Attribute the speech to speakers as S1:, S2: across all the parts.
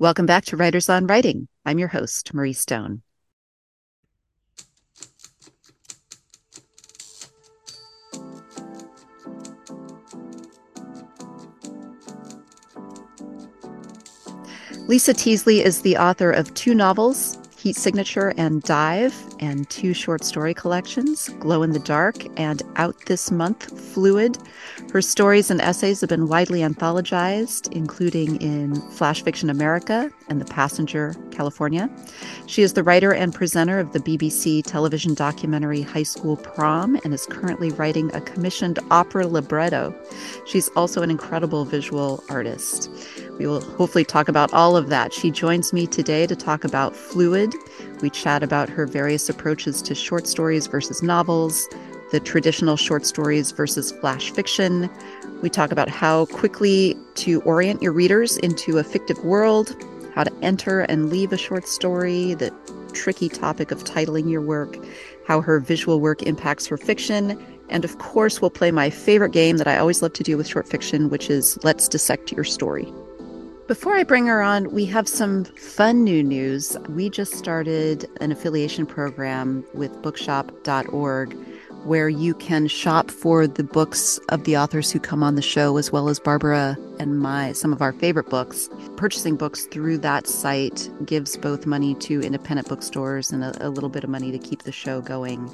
S1: Welcome back to Writers on Writing. I'm your host, Marrie Stone. Lisa Teasley is the author of two novels, Heat Signature and Dive, and two short story collections, Glow in the Dark and Out This Month, Fluid. Her stories and essays have been widely anthologized, including in Flash Fiction America and The Passenger, California. She is the writer and presenter of the BBC television documentary High School Prom and is currently writing a commissioned opera libretto. She's also an incredible visual artist. We will hopefully talk about all of that. She joins me today to talk about Fluid. We chat about her various approaches to short stories versus novels, the traditional short stories versus flash fiction. We talk about how quickly to orient your readers into a fictive world, how to enter and leave a short story, the tricky topic of titling your work, how her visual work impacts her fiction, and of course, we'll play my favorite game that I always love to do with short fiction, which is Let's Dissect Your Story. Before I bring her on, we have some fun new news. We just started an affiliation program with bookshop.org where you can shop for the books of the authors who come on the show as well as Barbara and my some of our favorite books. Purchasing books through that site gives both money to independent bookstores and a, a little bit of money to keep the show going.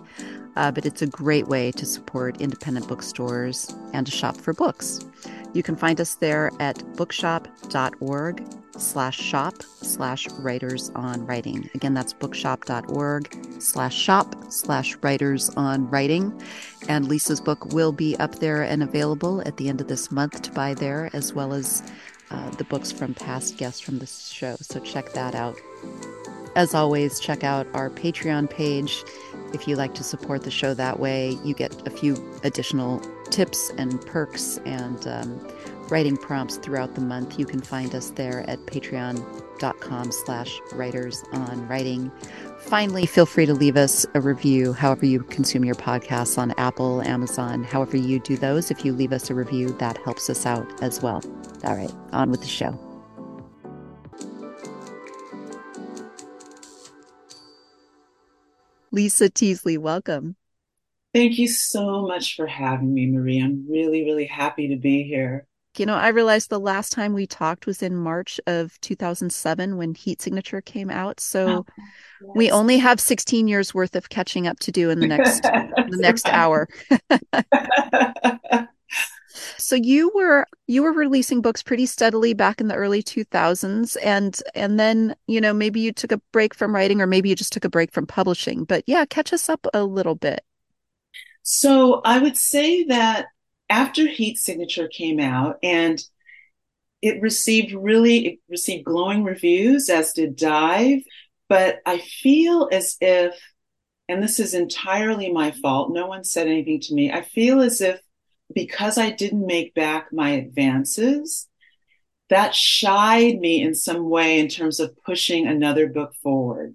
S1: Uh, but it's a great way to support independent bookstores and to shop for books. You can find us there at bookshop.org slash shop slash writers on writing. Again, that's bookshop.org slash shop slash writers on writing. And Lisa's book will be up there and available at the end of this month to buy there, as well as uh, the books from past guests from the show. So check that out. As always, check out our Patreon page. If you like to support the show that way, you get a few additional tips and perks and um, writing prompts throughout the month. You can find us there at patreon.com slash writers on writing. Finally, feel free to leave us a review however you consume your podcasts on Apple, Amazon, however you do those. If you leave us a review, that helps us out as well. All right, on with the show. Lisa Teasley, welcome.
S2: Thank you so much for having me, Marrie. I'm really, really happy to be here.
S1: You know, I realized the last time we talked was in March of 2007 when Heat Signature came out. So oh, yes. we only have 16 years worth of catching up to do in the next the next hour. so you were you were releasing books pretty steadily back in the early 2000s and and then, you know, maybe you took a break from writing or maybe you just took a break from publishing. But yeah, catch us up a little bit.
S2: So I would say that after Heat Signature came out and it received really it received glowing reviews as did Dive, but I feel as if and this is entirely my fault. No one said anything to me. I feel as if because I didn't make back my advances, that shied me in some way in terms of pushing another book forward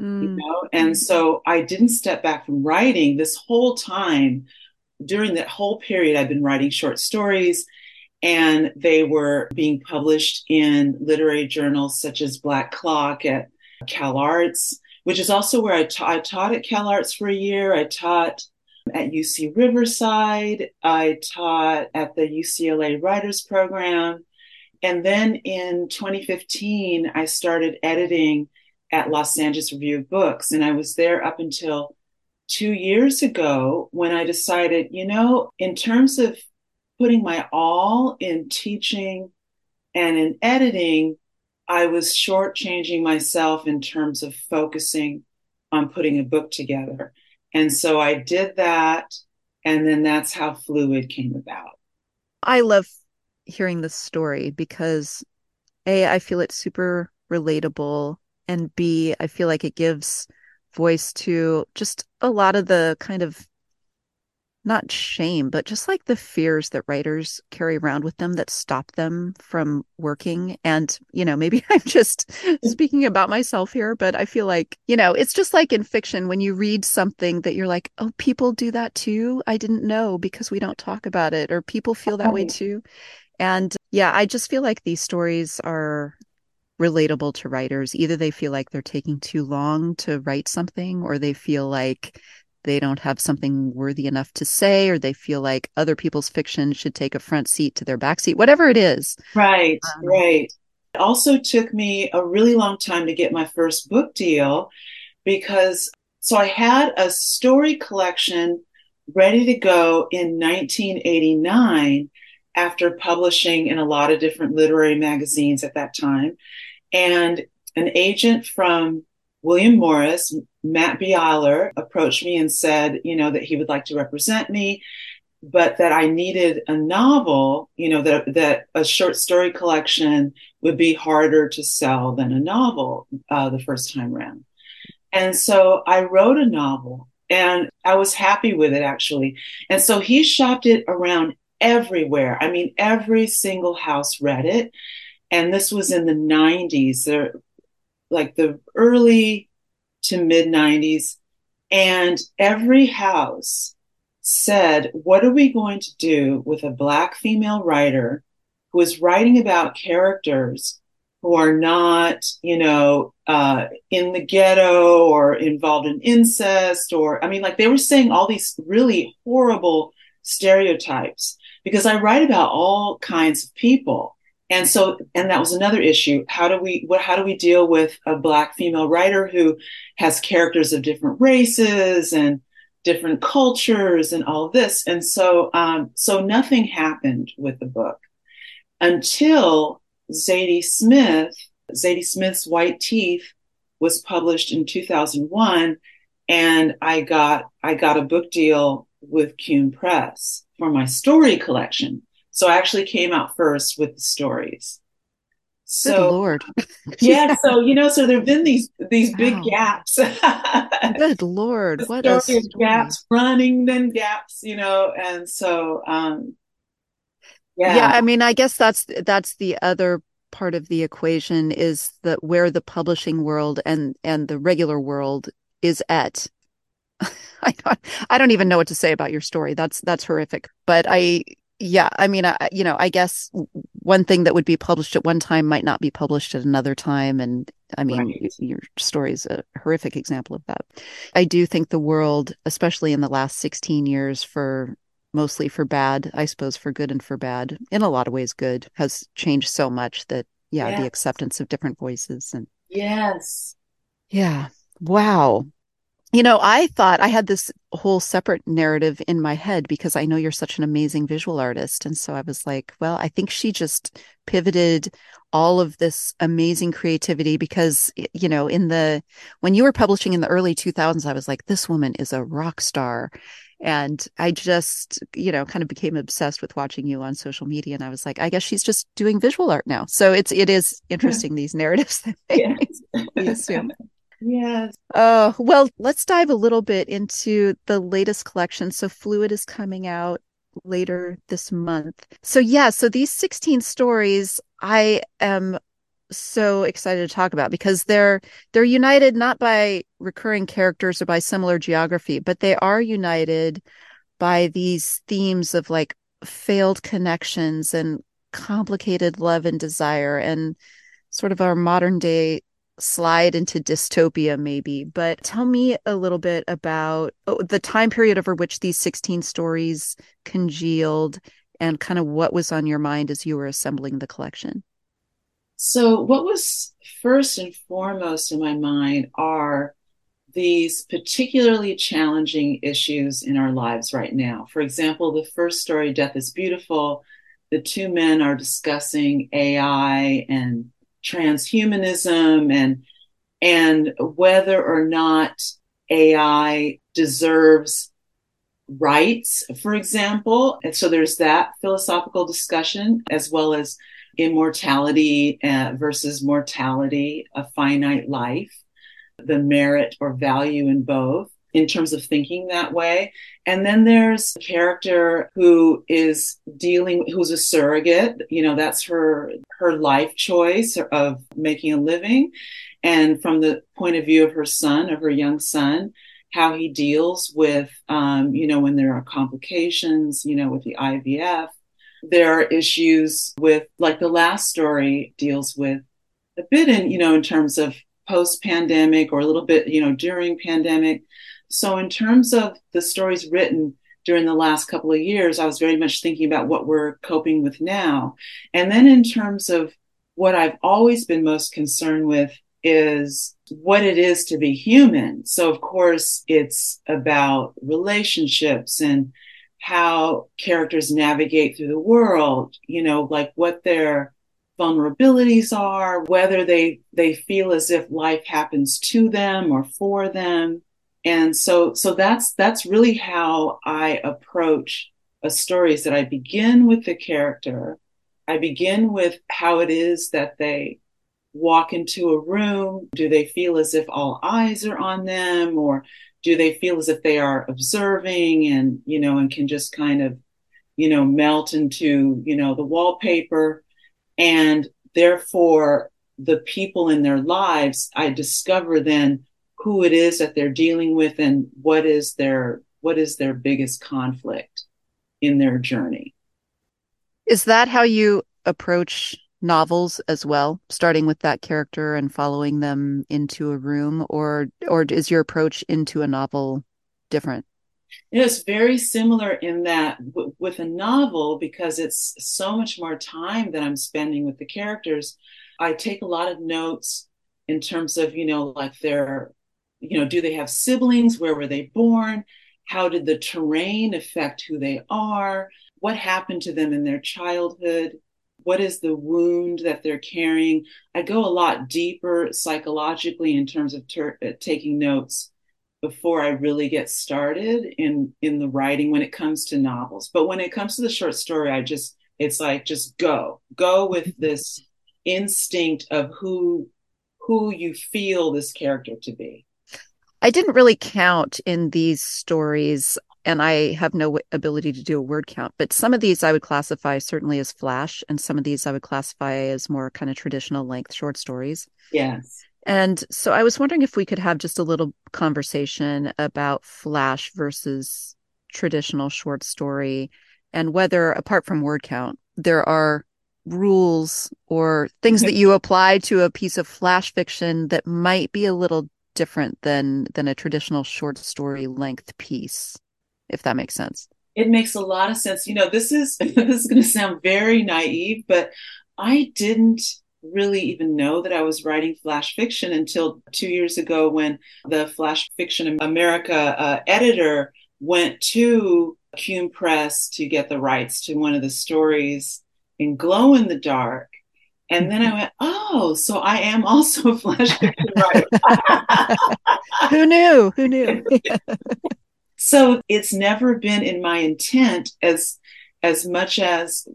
S2: mm. you know? And so i didn't step back from writing this whole time. During that whole period i've been writing short stories and they were being published in literary journals such as black clock at cal arts which is also where I, ta- I taught at cal arts for a year. I taught at uc riverside. I taught at the ucla writers program. And then in 2015 i started editing at Los Angeles Review of Books. And I was there up until two years ago when I decided, you know, in terms of putting my all in teaching and in editing, I was shortchanging myself in terms of focusing on putting a book together. And so I did that. And then that's how Fluid came about.
S1: I love hearing this story because A, I feel it's super relatable and B, I feel like it gives voice to just a lot of the kind of not shame, but just like the fears that writers carry around with them that stop them from working. And, you know, maybe I'm just speaking about myself here, but I feel like, you know, it's just like in fiction when you read something that you're like, oh, people do that too. I didn't know because we don't talk about it, or people feel that way too. And yeah, I just feel like these stories are relatable to writers. Either they feel like they're taking too long to write something, or they feel like they don't have something worthy enough to say, or they feel like other people's fiction should take a front seat to their back seat, whatever it is.
S2: Right, um, right. It also took me a really long time to get my first book deal because so I had a story collection ready to go in 1989 after publishing in a lot of different literary magazines at that time. And an agent from William Morris, Matt Bialer, approached me and said, you know, that he would like to represent me, but that I needed a novel, you know, that, that a short story collection would be harder to sell than a novel uh, the first time around. And so I wrote a novel and I was happy with it actually. And so he shopped it around everywhere. I mean, every single house read it. And this was in the 90s, like the early to mid 90s. And every house said, What are we going to do with a Black female writer who is writing about characters who are not, you know, uh, in the ghetto or involved in incest or, I mean, like they were saying all these really horrible stereotypes because I write about all kinds of people. And so, and that was another issue. How do we, what, how do we deal with a black female writer who has characters of different races and different cultures and all this? And so, um, so nothing happened with the book until Zadie Smith, Zadie Smith's White Teeth was published in 2001 and I got I got a book deal with Cune Press for my story collection. So I actually came out first with the stories.
S1: So Good Lord.
S2: yeah, so you know, so there've been these these big wow. gaps.
S1: Good Lord. what a story.
S2: gaps running, then gaps, you know, and so um
S1: yeah. yeah i mean i guess that's that's the other part of the equation is that where the publishing world and and the regular world is at I don't, I don't even know what to say about your story. That's that's horrific. But I yeah, I mean, I, you know, I guess one thing that would be published at one time might not be published at another time, and I mean, right. your story is a horrific example of that. I do think the world, especially in the last sixteen years, for mostly for bad, I suppose for good and for bad, in a lot of ways good, has changed so much that yeah, yes. the acceptance of different voices and
S2: Yes.
S1: Yeah. Wow. You know, I thought I had this whole separate narrative in my head because I know you're such an amazing visual artist. And so I was like, well, I think she just pivoted all of this amazing creativity because, you know, in the, when you were publishing in the early 2000s, I was like, this woman is a rock star. And I just, you know, kind of became obsessed with watching you on social media. And I was like, I guess she's just doing visual art now. So it's, it is interesting, these narratives that they yes. assume.
S2: Yes.
S1: Oh, well, let's dive a little bit into the latest collection. So Fluid is coming out later this month. So yeah, so these 16 stories I am so excited to talk about because they're they're united not by recurring characters or by similar geography, but they are united by these themes of like failed connections and complicated love and desire and sort of our modern day slide into dystopia maybe but tell me a little bit about oh, the time period over which these 16 stories congealed and kind of what was on your mind as you were assembling the collection
S2: so, what was first and foremost in my mind are these particularly challenging issues in our lives right now. For example, the first story, Death is Beautiful, the two men are discussing AI and transhumanism and and whether or not AI deserves rights, for example. And so there's that philosophical discussion as well as immortality uh, versus mortality, a finite life, the merit or value in both in terms of thinking that way. And then there's a character who is dealing, who's a surrogate. You know, that's her, her life choice of making a living. And from the point of view of her son, of her young son, how he deals with, um, you know, when there are complications, you know, with the IVF there are issues with, like the last story deals with a bit in, you know, in terms of post pandemic or a little bit, you know, during pandemic. So in terms of the stories written during the last couple of years, I was very much thinking about what we're coping with now. And then in terms of what I've always been most concerned with is what it is to be human. So of course it's about relationships and how characters navigate through the world, you know, like what their vulnerabilities are, whether they they feel as if life happens to them or for them. And so so that's that's really how I approach a story is that I begin with the character. I begin with how it is that they walk into a room. Do they feel as if all eyes are on them or do they feel as if they are observing and you know and can just kind of you know melt into you know the wallpaper and therefore the people in their lives i discover then who it is that they're dealing with and what is their what is their biggest conflict in their journey.
S1: Is that how you approach novels as well starting with that character and following them into a room or or is your approach into a novel different?
S2: It's very similar in that w- with a novel because it's so much more time that i'm spending with the characters. I take a lot of notes in terms of you know like their you know do they have siblings? Where were they born? How did the terrain affect who they are? What happened to them in their childhood? What is the wound that they're carrying? I go a lot deeper psychologically in terms of ter- uh, taking notes before i really get started in in the writing when it comes to novels. But when it comes to the short story i just it's like just go. Go with this instinct of who who you feel this character to be
S1: I didn't really count in these stories and I have no ability to do a word count, but some of these I would classify certainly as flash, and some of these I would classify as more kind of traditional length short stories.
S2: Yes.
S1: And so I was wondering if we could have just a little conversation about flash versus traditional short story and whether, apart from word count, there are rules or things that you apply to a piece of flash fiction that might be a little different than than a traditional short story length piece if that makes sense.
S2: It makes a lot of sense. You know, this is this is going to sound very naive, but I didn't really even know that I was writing flash fiction until two years ago when the Flash Fiction America uh, editor went to Cune Press to get the rights to one of the stories in Glow in the Dark. And then I mm-hmm. went, oh, so I am also a flash fiction writer.
S1: Who knew? Who knew?
S2: So it's never been in my intent as as much as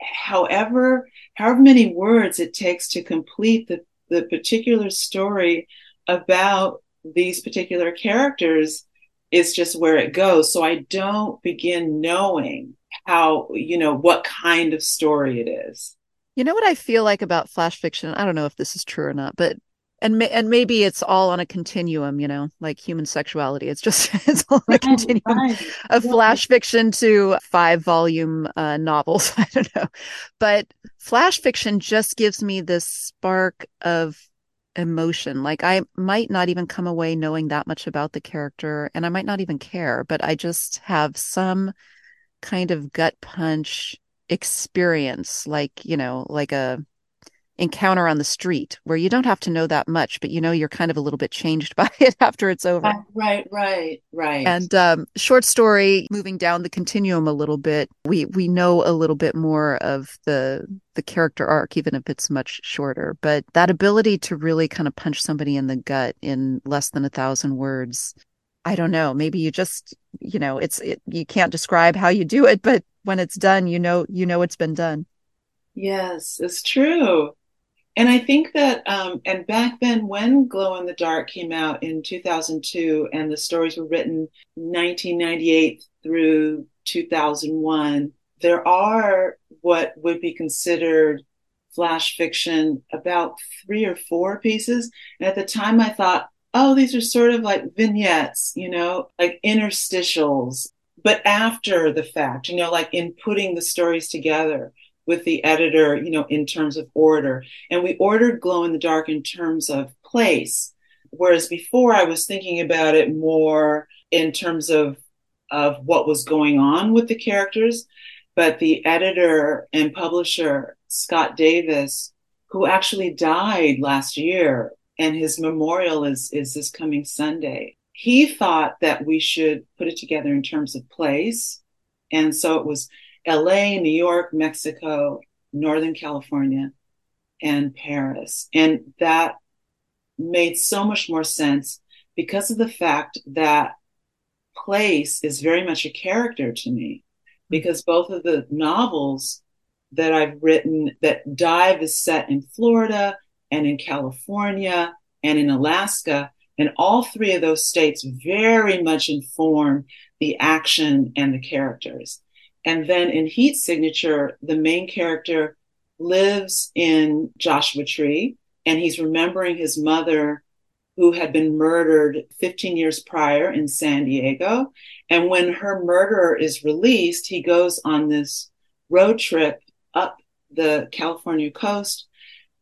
S2: however however many words it takes to complete the, the particular story about these particular characters is just where it goes. So I don't begin knowing how, you know, what kind of story it is.
S1: You know what I feel like about flash fiction? I don't know if this is true or not, but and and maybe it's all on a continuum you know like human sexuality it's just it's all on a continuum right. of yeah. flash fiction to five volume uh, novels i don't know but flash fiction just gives me this spark of emotion like i might not even come away knowing that much about the character and i might not even care but i just have some kind of gut punch experience like you know like a encounter on the street where you don't have to know that much, but you know you're kind of a little bit changed by it after it's over.
S2: Right, right, right.
S1: And um, short story, moving down the continuum a little bit, we we know a little bit more of the the character arc, even if it's much shorter. But that ability to really kind of punch somebody in the gut in less than a thousand words. I don't know. Maybe you just, you know, it's it, you can't describe how you do it, but when it's done, you know, you know it's been done.
S2: Yes, it's true. And I think that, um, and back then when Glow in the Dark came out in 2002 and the stories were written 1998 through 2001, there are what would be considered flash fiction about three or four pieces. And at the time I thought, oh, these are sort of like vignettes, you know, like interstitials. But after the fact, you know, like in putting the stories together, with the editor, you know, in terms of order. And we ordered Glow in the Dark in terms of place. Whereas before I was thinking about it more in terms of of what was going on with the characters. But the editor and publisher, Scott Davis, who actually died last year, and his memorial is, is this coming Sunday. He thought that we should put it together in terms of place. And so it was LA, New York, Mexico, Northern California, and Paris. And that made so much more sense because of the fact that place is very much a character to me mm-hmm. because both of the novels that I've written that dive is set in Florida and in California and in Alaska and all three of those states very much inform the action and the characters. And then in Heat Signature, the main character lives in Joshua Tree and he's remembering his mother who had been murdered 15 years prior in San Diego. And when her murderer is released, he goes on this road trip up the California coast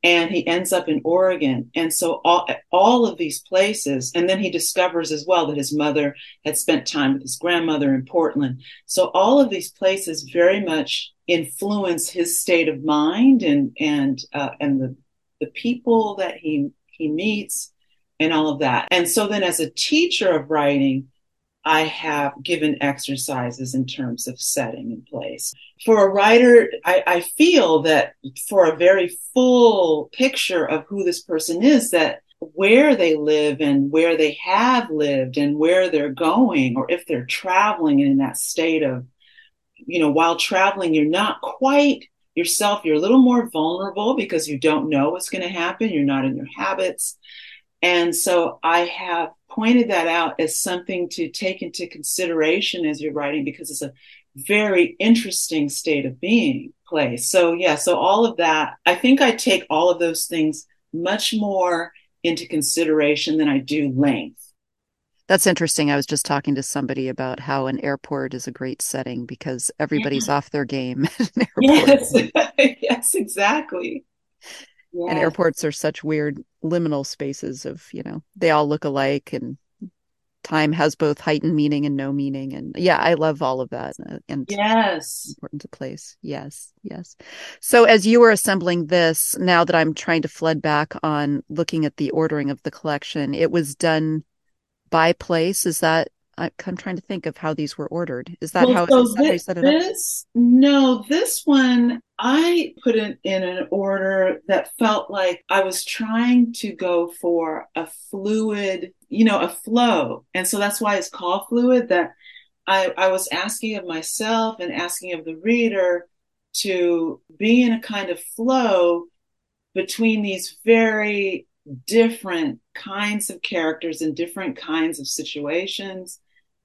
S2: and he ends up in Oregon. And so all, all of these places, and then he discovers as well that his mother had spent time with his grandmother in Portland. So all of these places very much influence his state of mind and and uh, and the the people that he he meets and all of that. And so then as a teacher of writing, I have given exercises in terms of setting in place. For a writer, I, I, feel that for a very full picture of who this person is, that where they live and where they have lived and where they're going, or if they're traveling in that state of, you know, while traveling, you're not quite yourself. You're a little more vulnerable because you don't know what's going to happen. You're not in your habits. And so I have pointed that out as something to take into consideration as you're writing because it's a very interesting state of being place. So yeah, so all of that, I think I take all of those things much more into consideration than I do length.
S1: That's interesting. I was just talking to somebody about how an airport is a great setting because everybody's yeah. off their game.
S2: yes, yes, exactly.
S1: And airports are such weird liminal spaces of, you know, they all look alike and time has both heightened meaning and no meaning. And yeah, I love all of that. Uh, and
S2: yes,
S1: important to place. Yes, yes. So as you were assembling this, now that I'm trying to flood back on looking at the ordering of the collection, it was done by place. Is that I'm trying to think of how these were ordered. Is that well, how, so
S2: this, how set it this, up? No, this one I put it in an order that felt like I was trying to go for a fluid, you know, a flow. And so that's why it's called fluid that I, I was asking of myself and asking of the reader to be in a kind of flow between these very different kinds of characters and different kinds of situations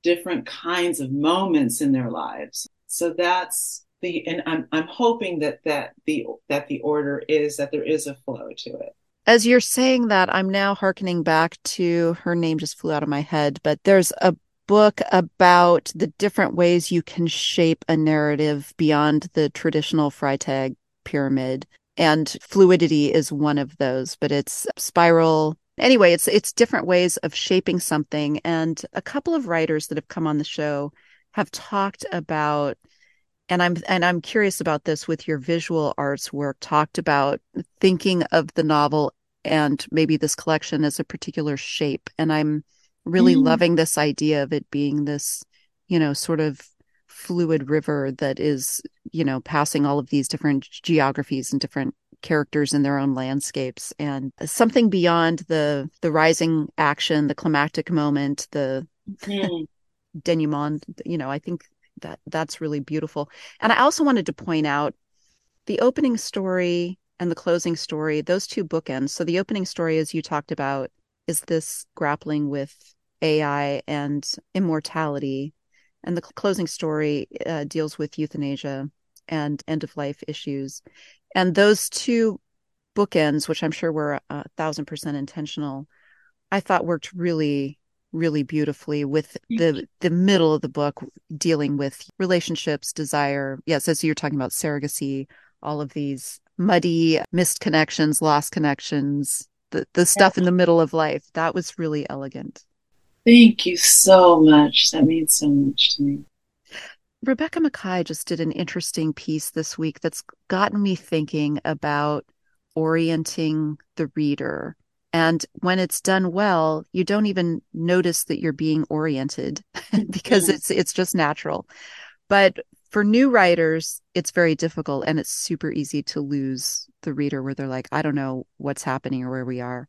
S2: different kinds of moments in their lives. So that's the, and I'm, I'm hoping that, that the, that the order is that there is a flow to it.
S1: As you're saying that, I'm now hearkening back to her name just flew out of my head, but there's a book about the different ways you can shape a narrative beyond the traditional Freytag pyramid. And fluidity is one of those, but it's spiral anyway, it's it's different ways of shaping something. And a couple of writers that have come on the show have talked about and I'm and I'm curious about this with your visual arts work, talked about thinking of the novel and maybe this collection as a particular shape. And I'm really mm. loving this idea of it being this, you know, sort of fluid river that is, you know, passing all of these different geographies and different characters in their own landscapes and something beyond the the rising action the climactic moment the mm. denouement you know i think that that's really beautiful. And i also wanted to point out the opening story and the closing story those two bookends. So the opening story as you talked about is this grappling with ai and immortality. And the closing story uh, deals with euthanasia and end of life issues and those two bookends, which I'm sure were a thousand percent intentional, I thought worked really, really beautifully with the the middle of the book dealing with relationships, desire. Yes, so you're talking about surrogacy, all of these muddy, missed connections, lost connections, the, the stuff in the middle of life. That was really elegant.
S2: Thank you so much. That means so much to me.
S1: Rebecca Makkai just did an interesting piece this week that's gotten me thinking about orienting the reader. And when it's done well, you don't even notice that you're being oriented because mm-hmm. it's it's just natural. But for new writers, it's very difficult and it's super easy to lose the reader where they're like, I don't know what's happening or where we are.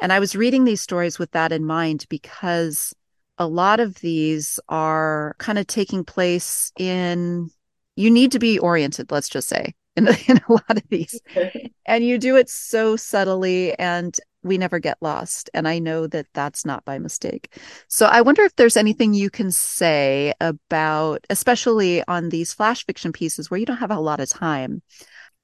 S1: And I was reading these stories with that in mind because a lot of these are kind of taking place in you need to be oriented let's just say in, in a lot of these. And you do it so subtly and we never get lost. And i know that that's not by mistake. So i wonder if there's anything you can say about especially on these flash fiction pieces where you don't have a lot of time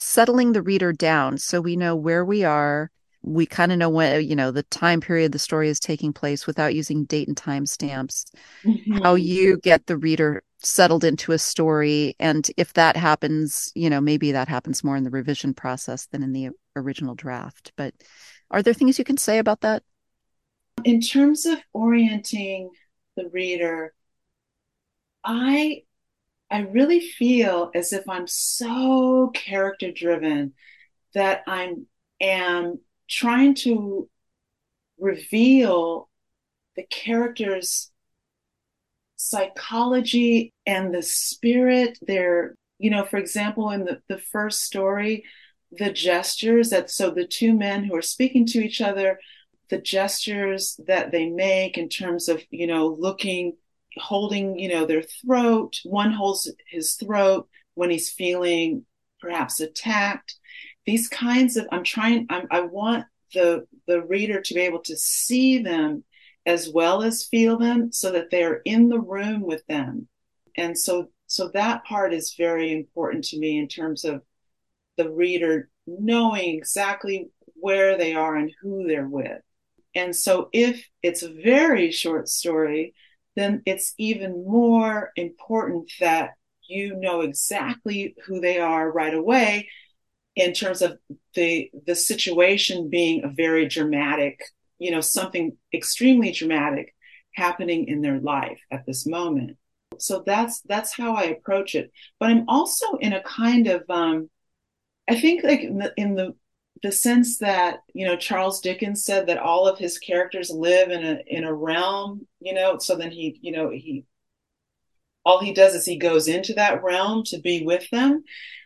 S1: settling the reader down so we know where we are we kind of know when you know the time period the story is taking place without using date and time stamps mm-hmm. how you get the reader settled into a story and if that happens you know maybe that happens more in the revision process than in the original draft but are there things you can say about that
S2: in terms of orienting the reader i i really feel as if i'm so character driven that i'm am trying to reveal the character's psychology and the spirit their you know for example in the, the first story the gestures that so the two men who are speaking to each other the gestures that they make in terms of you know looking holding you know their throat. One holds his throat when he's feeling perhaps attacked these kinds of i'm trying I'm, i want the the reader to be able to see them as well as feel them so that they're in the room with them. And so so that part is very important to me in terms of the reader knowing exactly where they are and who they're with. And so if it's a very short story then it's even more important that you know exactly who they are right away in terms of the the situation being a very dramatic, you know, something extremely dramatic happening in their life at this moment. So that's that's how I approach it. But I'm also in a kind of um, I think like in the, in the the sense that you know Charles Dickens said that all of his characters live in a in a realm, you know. So then he you know he all he does is he goes into that realm to be with them.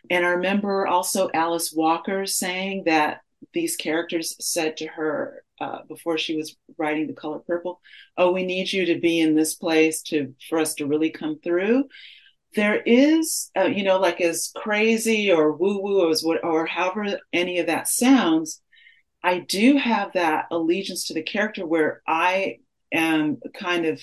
S2: And I remember also Alice Walker saying that these characters said to her uh, before she was writing The Color Purple, "Oh, we need you to be in this place to for us to really come through." There is, uh, you know, like as crazy or woo woo as what or however any of that sounds. I do have that allegiance to the character where I am kind of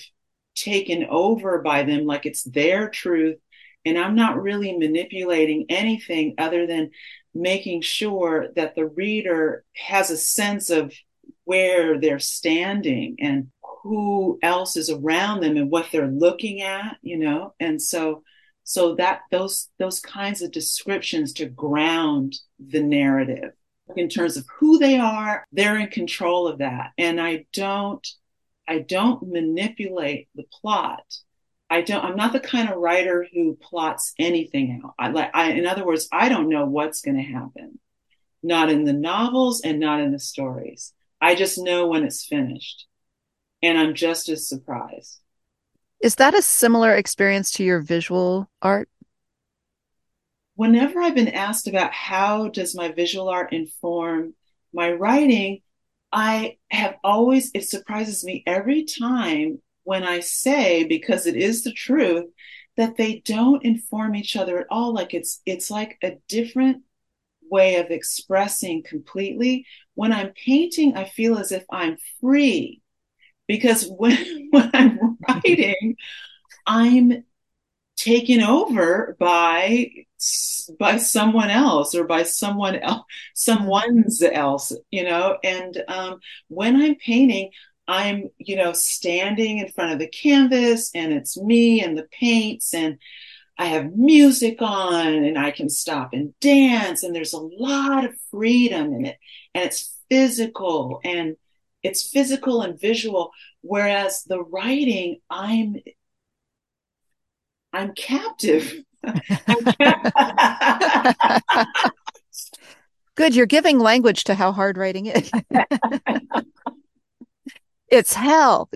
S2: taken over by them like it's their truth and I'm not really manipulating anything other than making sure that the reader has a sense of where they're standing and who else is around them and what they're looking at, you know? And so so that those those kinds of descriptions to ground the narrative in terms of who they are, they're in control of that. And I don't I don't manipulate the plot. I don't. I'm not the kind of writer who plots anything out. I like. I, in other words, I don't know what's going to happen. Not in the novels and not in the stories. I just know when it's finished, and I'm just as surprised.
S1: Is that a similar experience to your visual art?
S2: Whenever I've been asked about how does my visual art inform my writing, I have always, it surprises me every time when I say, because it is the truth, that they don't inform each other at all. Like it's, it's like a different way of expressing completely. When I'm painting, I feel as if I'm free because when, when I'm writing, I'm taken over by by someone else or by someone else someone's else you know and um, when i'm painting i'm you know standing in front of the canvas and it's me and the paints and I have music on and I can stop and dance and there's a lot of freedom in it and it's physical and it's physical and visual whereas the writing I'm I'm captive.
S1: Good, you're giving language to how hard writing is. it's hell.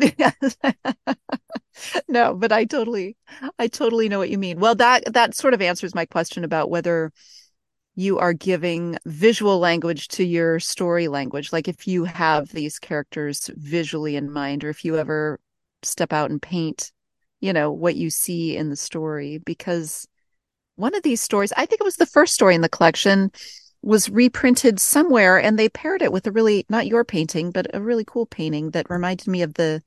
S1: no, but I totally I totally know what you mean. Well, that that sort of answers my question about whether you are giving visual language to your story language. Like if you have these characters visually in mind or if you ever step out and paint, you know, what you see in the story because one of these stories, I think it was the first story in the collection was reprinted somewhere and they paired it with a really not your painting but a really cool painting that reminded me of the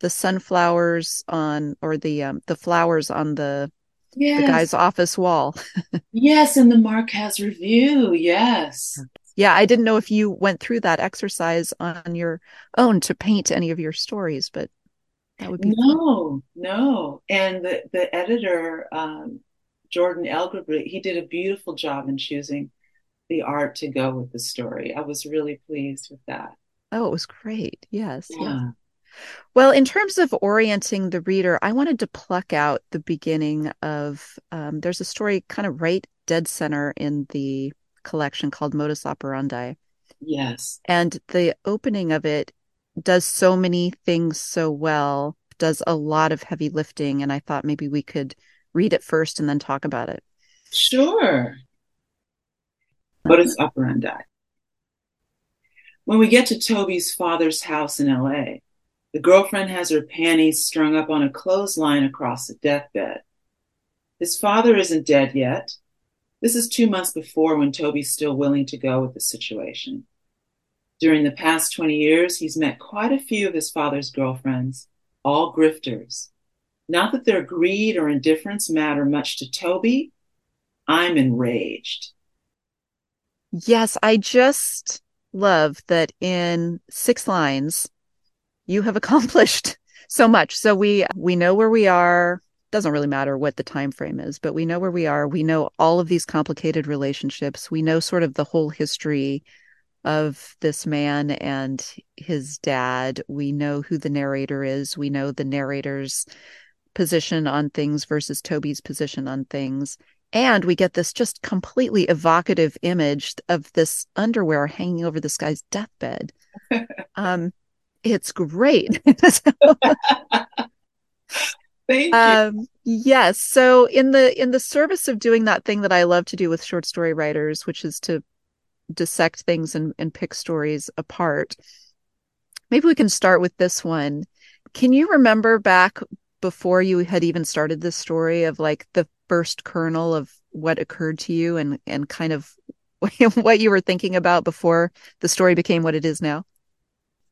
S1: the sunflowers on or the um, the flowers on the yes. the guy's office wall
S2: yes in the markaz review yes
S1: yeah i didn't know if you went through that exercise on your own to paint any of your stories but that would be
S2: no fun. no and the the editor um, jordan elgrably he did a beautiful job in choosing the art to go with the story. I was really pleased with that.
S1: Oh, it was great. Yes. Yeah. Well, in terms of orienting the reader, I wanted to pluck out the beginning of um, there's a story kind of right dead center in the collection called Modus Operandi.
S2: Yes.
S1: And the opening of it does so many things so well, does a lot of heavy lifting. And I thought maybe we could read it first and then talk about it.
S2: Sure modus operandi. When we get to Toby's father's house in LA, the girlfriend has her panties strung up on a clothesline across the deathbed. His father isn't dead yet. This is two months before when Toby's still willing to go with the situation. During the past 20 years, he's met quite a few of his father's girlfriends, all grifters. Not that their greed or indifference matter much to Toby. I'm enraged.
S1: Yes, I just love that in six lines you have accomplished so much. So we we know where we are. Doesn't really matter what the time frame is, but we know where we are. We know all of these complicated relationships. We know sort of the whole history of this man and his dad. We know who the narrator is. We know the narrator's position on things versus Toby's position on things. And we get this just completely evocative image of this underwear hanging over this guy's deathbed. um, it's great.
S2: Thank you. Um,
S1: yes. So in the in the service of doing that thing that I love to do with short story writers, which is to dissect things and, and pick stories apart, maybe we can start with this one. Can you remember back before you had even started this story of like the first kernel of what occurred to you and and kind of what you were thinking about before the story became what it is now?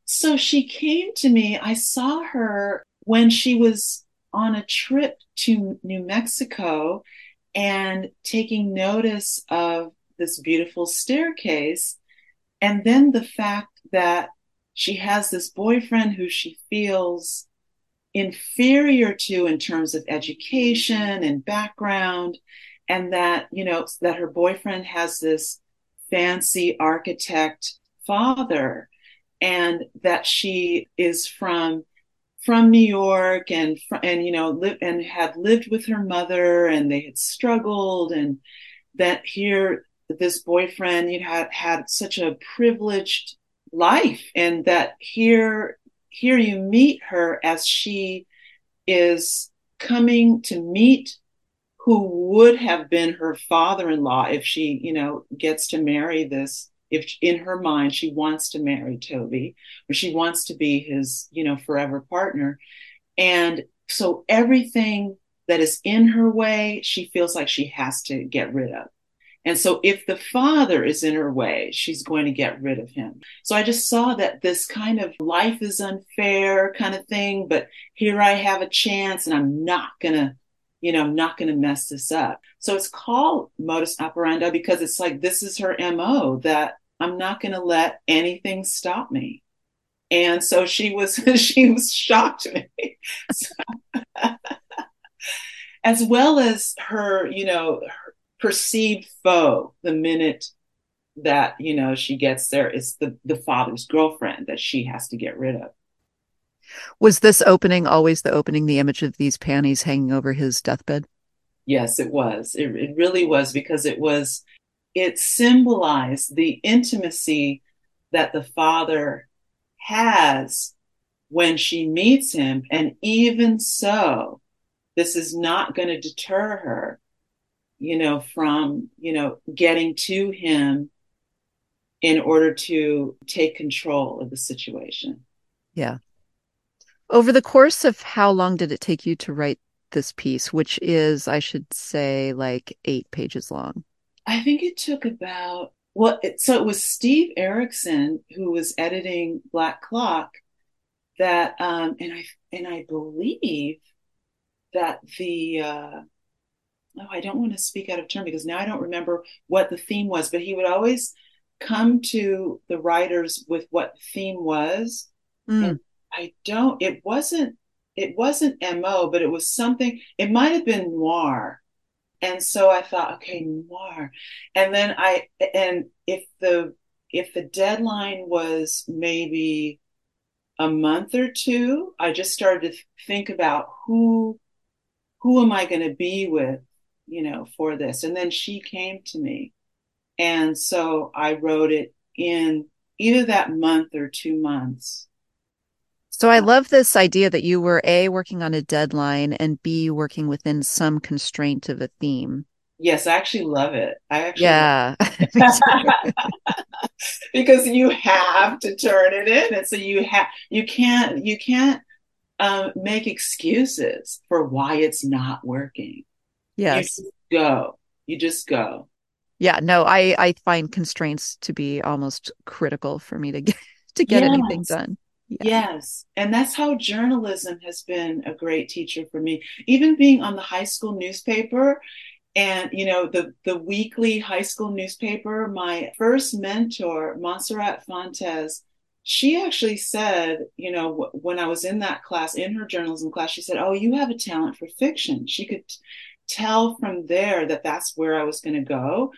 S2: So she came to me. I saw her when she was on a trip to New Mexico and taking notice of this beautiful staircase. And then the fact that she has this boyfriend who she feels inferior to in terms of education and background and that you know that her boyfriend has this fancy architect father and that she is from from New York and and you know live and had lived with her mother and they had struggled and that here this boyfriend you had had such a privileged life and that here here you meet her as she is coming to meet who would have been her father-in-law if she, you know, gets to marry this if in her mind she wants to marry Toby or she wants to be his, you know, forever partner. And so everything that is in her way, she feels like she has to get rid of. And so if the father is in her way, she's going to get rid of him. So I just saw that this kind of life is unfair kind of thing, but here I have a chance and I'm not going to, you know, I'm not going to mess this up. So it's called modus operandi because it's like this is her MO that I'm not going to let anything stop me. And so she was she was shocked me. so, as well as her, you know, her perceived foe the minute that, you know, she gets there. It's the, the father's girlfriend that she has to get rid of.
S1: Was this opening always the opening, the image of these panties hanging over his deathbed?
S2: Yes, it was. It, it really was because it was, it symbolized the intimacy that the father has when she meets him. And even so, this is not going to deter her, you know, from, you know, getting to him in order to take control of the situation.
S1: Yeah. Over the course of how long did it take you to write this piece, which is, I should say, like eight pages long?
S2: I think it took about well, it, so it was Steve Erickson who was editing Black Clock that, um, and I and I believe that the uh, oh, I don't want to speak out of turn because now I don't remember what the theme was, but he would always come to the writers with what the theme was, mm. I don't. It wasn't. It wasn't mo, but it was something. It might have been noir and so I thought, okay, noir. And then I and if the if the deadline was maybe a month or two, I just started to think about who who am I going to be with, you know, for this. And then she came to me. And so I wrote it in either that month or two months.
S1: So I love this idea that you were A, working on a deadline, and B, working within some constraint of a theme.
S2: Yes, I actually love it. I actually
S1: yeah,
S2: because you have to turn it in, and so you have you can't you can't um, make excuses for why it's not working.
S1: Yes,
S2: you go. You just go.
S1: Yeah, no, I I find constraints to be almost critical for me to get to get yes. anything done.
S2: Yeah. Yes. And that's how journalism has been a great teacher for me. Even being on the high school newspaper and, you know, the, the weekly high school newspaper, my first mentor, Montserrat Fontes, she actually said, you know, when I was in that class, in her journalism class, she said, Oh, you have a talent for fiction. She could tell from there that that's where I was going to go.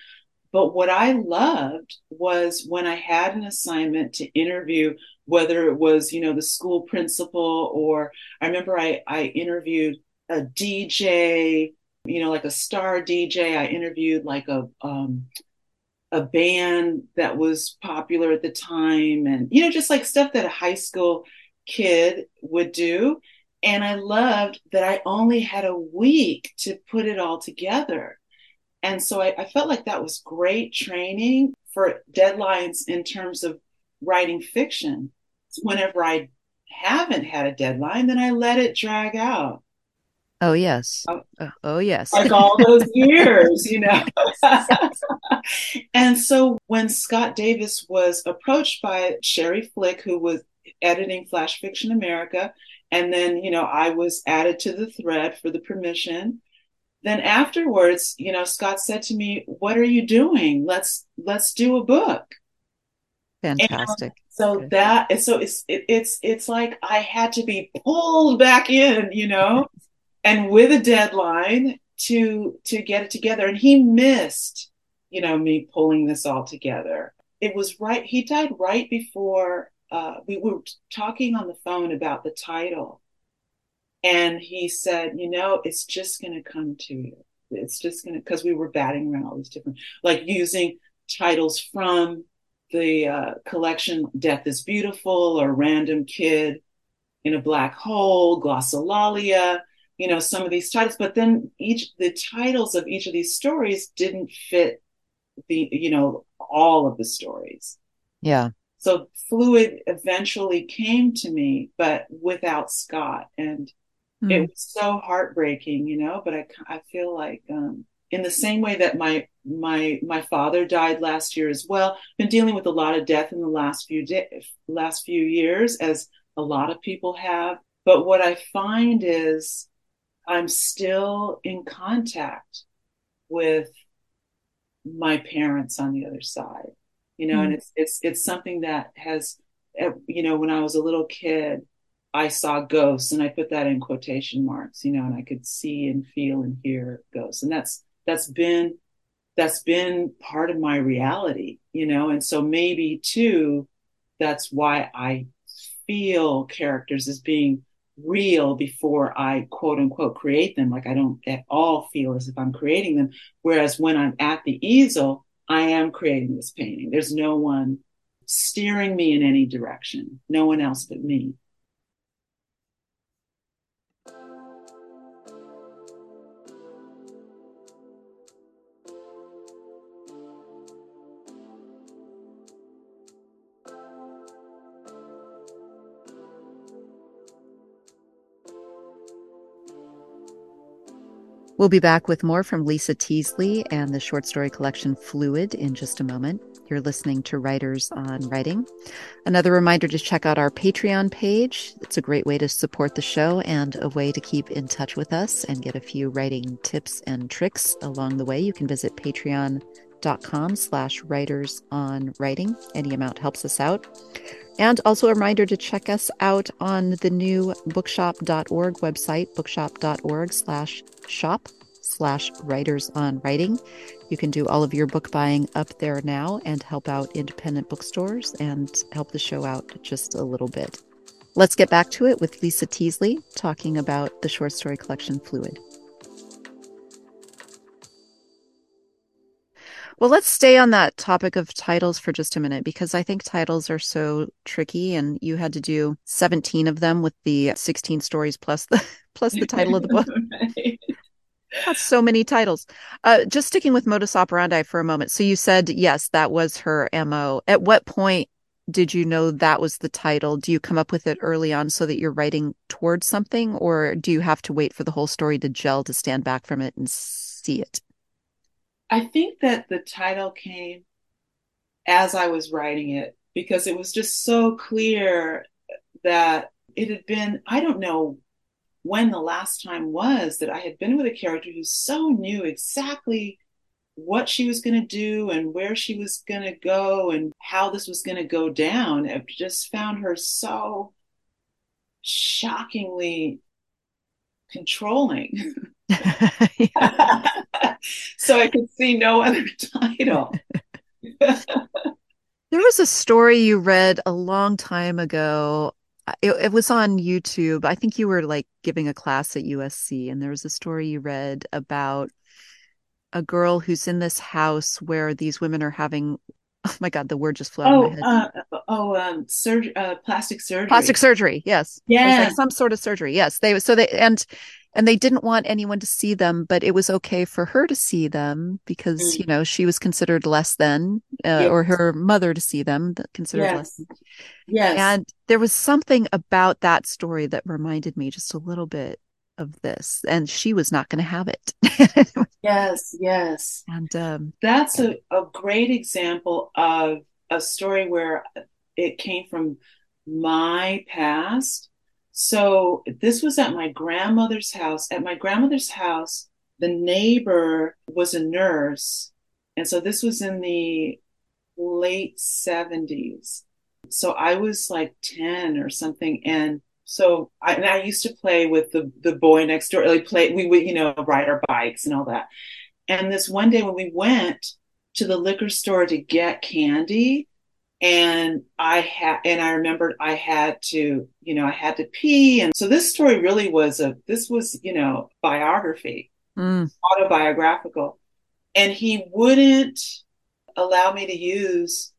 S2: But what I loved was when I had an assignment to interview whether it was, you know, the school principal or I remember I, I interviewed a DJ, you know, like a star DJ. I interviewed like a, um, a band that was popular at the time and, you know, just like stuff that a high school kid would do. And I loved that I only had a week to put it all together. And so I, I felt like that was great training for deadlines in terms of writing fiction. Whenever I haven't had a deadline, then I let it drag out.
S1: Oh yes. Oh, oh, oh yes.
S2: like all those years, you know. and so when Scott Davis was approached by Sherrie Flick, who was editing Flash Fiction America, and then, you know, I was added to the thread for the permission. Then afterwards, you know, Scott said to me, "What are you doing? Let's let's do a book."
S1: Fantastic.
S2: And so okay. that so it's it, it's it's like I had to be pulled back in, you know, and with a deadline to to get it together. And he missed, you know, me pulling this all together. It was right. He died right before uh, we were talking on the phone about the title, and he said, you know, it's just going to come to you. It's just going to because we were batting around all these different, like using titles from the uh, collection Death is Beautiful or Random Kid in a Black Hole, Glossolalia, you know, some of these titles, but then each, the titles of each of these stories didn't fit the, you know, all of the stories.
S1: Yeah.
S2: So Fluid eventually came to me, but without Scott. And mm. it was so heartbreaking, you know, but I, I feel like, um, in the same way that my my my father died last year as well been dealing with a lot of death in the last few days last few years as a lot of people have but what i find is i'm still in contact with my parents on the other side you know mm and it's it's it's something that has eh, you know when i was a little kid I saw ghosts, and I put that in quotation marks, you know, and I could see and feel and hear ghosts, and that's that's been that's been part of my reality, you know, and so maybe too, that's why I feel characters as being real before I quote unquote create them. Like I don't at all feel as if I'm creating them. Whereas when I'm at the easel, I am creating this painting. There's no one steering me in any direction, no one else but me.
S1: We'll be back with more from Lisa Teasley and the short story collection Fluid in just a moment. You're listening to Writers on Writing. Another reminder to check out our Patreon page. It's a great way to support the show and a way to keep in touch with us and get a few writing tips and tricks along the way. You can visit patreon.com slash writers on writing. Any amount helps us out. And also a reminder to check us out on the new bookshop.org website, bookshop.org slash shop slash writers on writing. You can do all of your book buying up there now and help out independent bookstores and help the show out just a little bit. Let's get back to it with Lisa Teasley talking about the short story collection Fluid. Well, let's stay on that topic of titles for just a minute because I think titles are so tricky and you had to do 17 of them with the 16 stories plus the plus the title of the book. right. That's so many titles. Uh, just sticking with modus operandi for a moment. So you said yes, that was her MO. At what point did you know that was the title? Do you come up with it early on so that you're writing towards something or do you have to wait for the whole story to gel to stand back from it and see it?
S2: I think that the title came as I was writing it because it was just so clear that it had been, I don't know when the last time was that I had been with a character who so knew exactly what she was going to do and where she was going to go and how this was going to go down. I just found her so shockingly controlling. so I could see no other title.
S1: there was a story you read a long time ago. It, it, was on YouTube. I think you were like giving a class at USC, and there was a story you read about a girl who's in this house where these women are having. Oh my God, the word just flowed.
S2: oh,
S1: my head.
S2: Uh, oh, um, surgery, uh, plastic surgery.
S1: Plastic surgery. Yes.
S2: Yeah.
S1: Like some sort of surgery. Yes. They so they and and they didn't want anyone to see them but it was okay for her to see them because mm. you know she was considered less than uh, yes. or her mother to see them considered yes. less than.
S2: yes
S1: and there was something about that story that reminded me just a little bit of this and she was not going to have it
S2: yes yes
S1: and um,
S2: that's a, a great example of a story where it came from my past so this was at my grandmother's house. At my grandmother's house, the neighbor was a nurse. And so this was in the late 70s. So I was like 10 or something. And so I, and I used to play with the, the boy next door. Like play, we would, you know, ride our bikes and all that. And this one day when we went to the liquor store to get candy, and I had, and I remembered I had to, you know, I had to pee. And so this story really was a, this was, you know, biography, mm. autobiographical. And he wouldn't allow me to use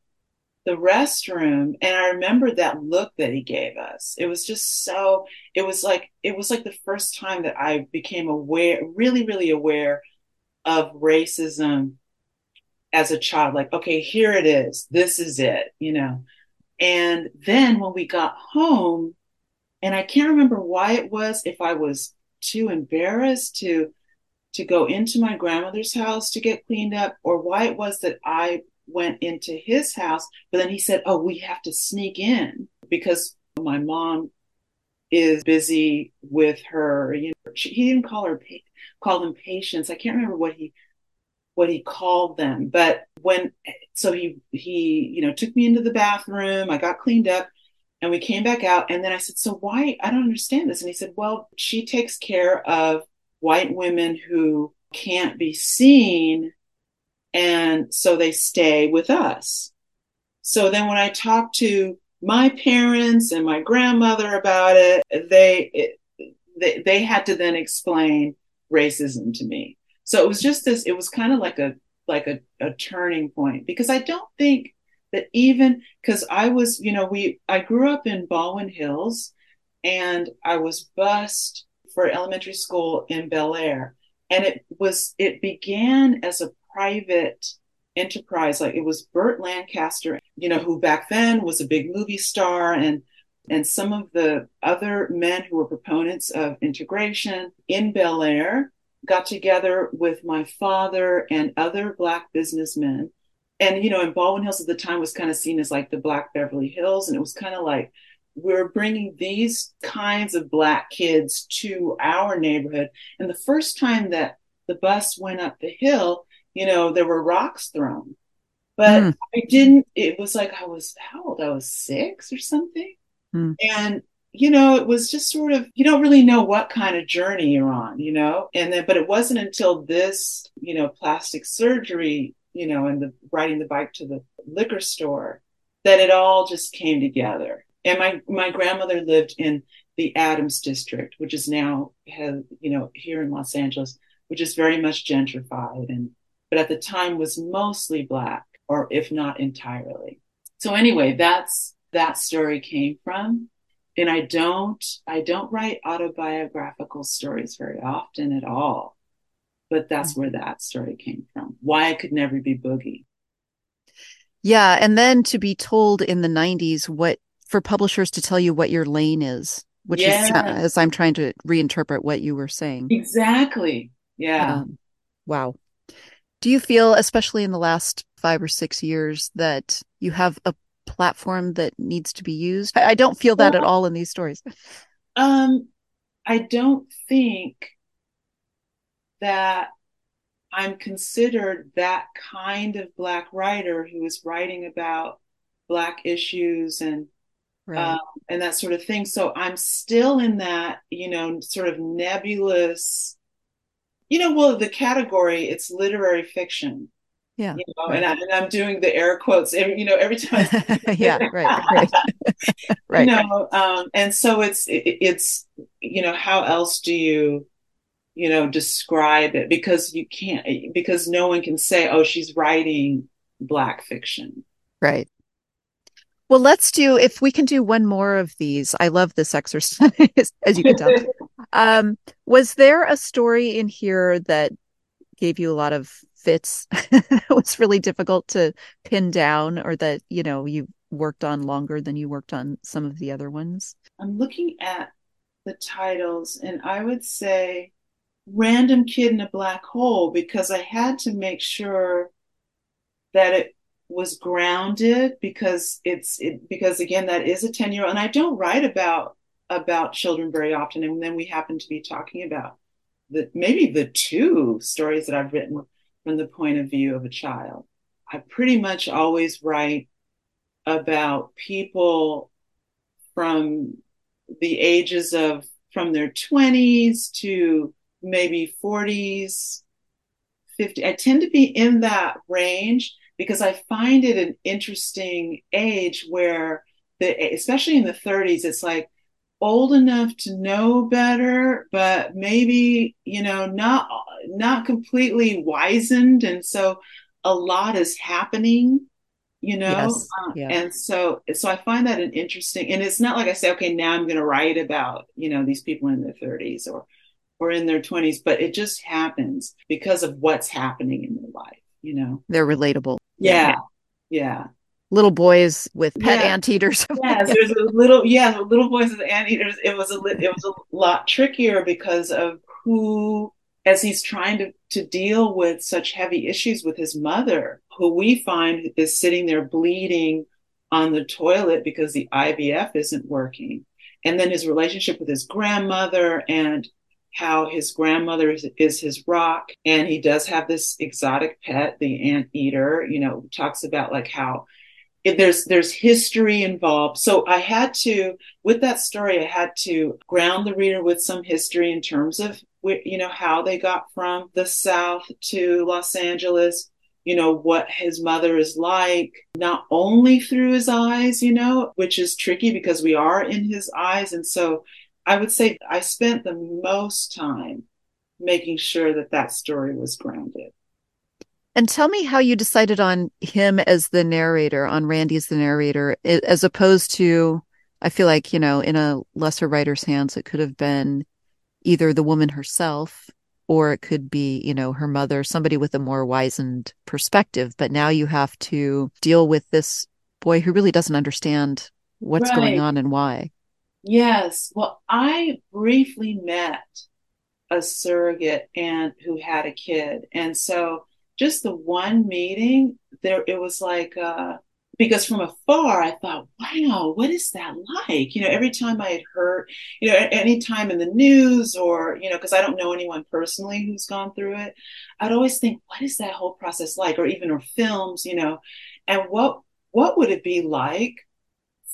S2: the restroom. And I remember that look that he gave us. It was just so, it was like, it was like the first time that I became aware, really, really aware of racism as a child, like, okay, here it is. This is it, you know. And then when we got home, and I can't remember why it was, if I was too embarrassed to to go into my grandmother's house to get cleaned up, or why it was that I went into his house, but then he said, "Oh, we have to sneak in because my mom is busy with her." You know, he didn't call her call them patients. I can't remember what he what he called them. But when, so he, he, you know, took me into the bathroom, I got cleaned up. And we came back out. And then I said, So why? I don't understand this. And he said, Well, she takes care of white women who can't be seen. And so they stay with us. So then when I talked to my parents and my grandmother about it, they, it, they, they had to then explain racism to me. So it was just this, it was kind of like a, like a, a turning point because I don't think that even because I was, you know, we, I grew up in Baldwin Hills and I was bused for elementary school in Bel Air. And it was, it began as a private enterprise. Like it was Burt Lancaster, you know, who back then was a big movie star and and some of the other men who were proponents of integration in Bel Air got together with my father and other black businessmen. And, you know, in Baldwin Hills at the time was kind of seen as like the Black Beverly Hills. And it was kind of like, we're bringing these kinds of black kids to our neighborhood. And the first time that the bus went up the hill, you know, there were rocks thrown. But mm. I didn't, it was like I was, how old? I was six or something. Mm. And, you know, it was just sort of, you don't really know what kind of journey you're on, you know? And then, but it wasn't until this, you know, plastic surgery, you know, and the riding the bike to the liquor store that it all just came together. And my, my grandmother lived in the Adams district, which is now, has, you know, here in Los Angeles, which is very much gentrified and, but at the time was mostly black or if not entirely. So anyway, that's that story came from. And I don't, I don't write autobiographical stories very often at all, but that's where that story came from. Why I could never be Boogie.
S1: Yeah. And then to be told in the 90s what for publishers to tell you what your lane is, which yeah. is as I'm trying to reinterpret what you were saying.
S2: Exactly. Yeah. Um,
S1: wow. Do you feel, especially in the last five or six years, that you have a platform that needs to be used? I, I don't feel that at all in these stories.
S2: Um, I don't think that I'm considered that kind of black writer who is writing about black issues and right. um, and that sort of thing. So I'm still in that, you know, sort of nebulous, you know, well, the category it's literary fiction.
S1: Yeah.
S2: You know, right. and, I, am doing the air quotes, every, you know, every time.
S1: yeah, right, right. right.
S2: You know, um, and so it's, it, it's, you know, how else do you, you know, describe it? Because you can't, because no one can say, oh, she's writing Black fiction.
S1: Right. Well, let's do, if we can do one more of these. I love this exercise, as you can tell. um, was there a story in here that gave you a lot of fits was really difficult to pin down or that you know you worked on longer than you worked on some of the other ones?
S2: I'm looking at the titles and i would say random kid in a black hole because i had to make sure that it was grounded because it's it, because again that is a 10 year old and i don't write about about children very often and then we happen to be talking about the maybe the two stories that i've written from the point of view of a child. I pretty much always write about people from the ages of from their 20s to maybe 40s, 50. I tend to be in that range because I find it an interesting age where the especially in the 30s it's like old enough to know better but maybe you know not not completely wizened. And so a lot is happening you know? Yes. uh, yeah. and so so i find that an interesting and it's not like i say okay now i'm going to write about you know these people in their 30s or or in their 20s but it just happens because of what's happening in their life you know?
S1: They're relatable.
S2: Yeah. Yeah
S1: little boys with pet yeah. anteaters.
S2: yes, there's a little yeah, little boys with anteaters. It was a it was a lot trickier because of who as he's trying to, to deal with such heavy issues with his mother, who we find is sitting there bleeding on the toilet because the IVF isn't working. And then his relationship with his grandmother and how his grandmother is, is, his rock. And he does have this exotic pet, the anteater, you know, talks about like how there's there's history involved. So i had to with that story i had to ground the reader with some history in terms of you know how they got from the south to los angeles you know what his mother is like not only through his eyes you know which is tricky because we are in his eyes. And so i would say i spent the most time making sure that that story was grounded
S1: and tell me how you decided on him as the narrator, on Randy as the narrator, as opposed to, I feel like, you know, in a lesser writer's hands, it could have been either the woman herself or it could be, you know, her mother, somebody with a more wizened perspective. But now you have to deal with this boy who really doesn't understand what's right. going on and why.
S2: Yes. Well, I briefly met a surrogate and who had a kid. And so just the one meeting there it was like uh because from afar I thought, wow, what is that like? You know, every time I had heard, you know, any time in the news or, you know, because I don't know anyone personally who's gone through it, I'd always think, what is that whole process like? Or even or films, you know, and what what would it be like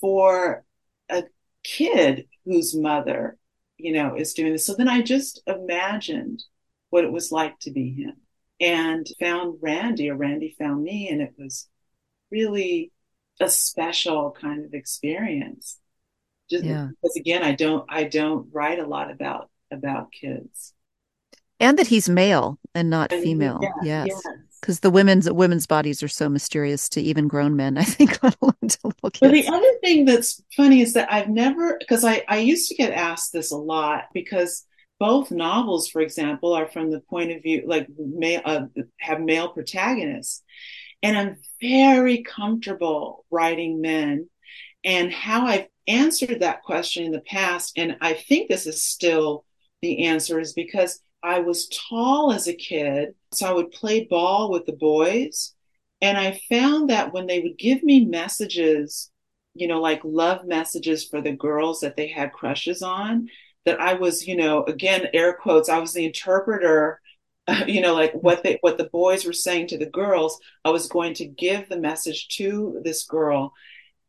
S2: for a kid whose mother, you know, is doing this? So then I just imagined what it was like to be him and found Randy, or Randy found me, and it was really a special kind of experience. Just yeah. because again, I don't I don't write a lot about about kids.
S1: And that he's male and not and female. Yeah, yes. Because yes. the women's women's bodies are so mysterious to even grown men, I think, let alone to little kids.
S2: But the other thing that's funny is that I've never because I, I used to get asked this a lot because both novels, for example, are from the point of view like uh, have male protagonists, and I'm very comfortable writing men. And how I've answered that question in the past, and I think this is still the answer, is because I was tall as a kid, so I would play ball with the boys. And I found that when they would give me messages, you know, like love messages for the girls that they had crushes on, that I was, you know, again, air quotes, I was the interpreter, you know, like what they, what the boys were saying to the girls, I was going to give the message to this girl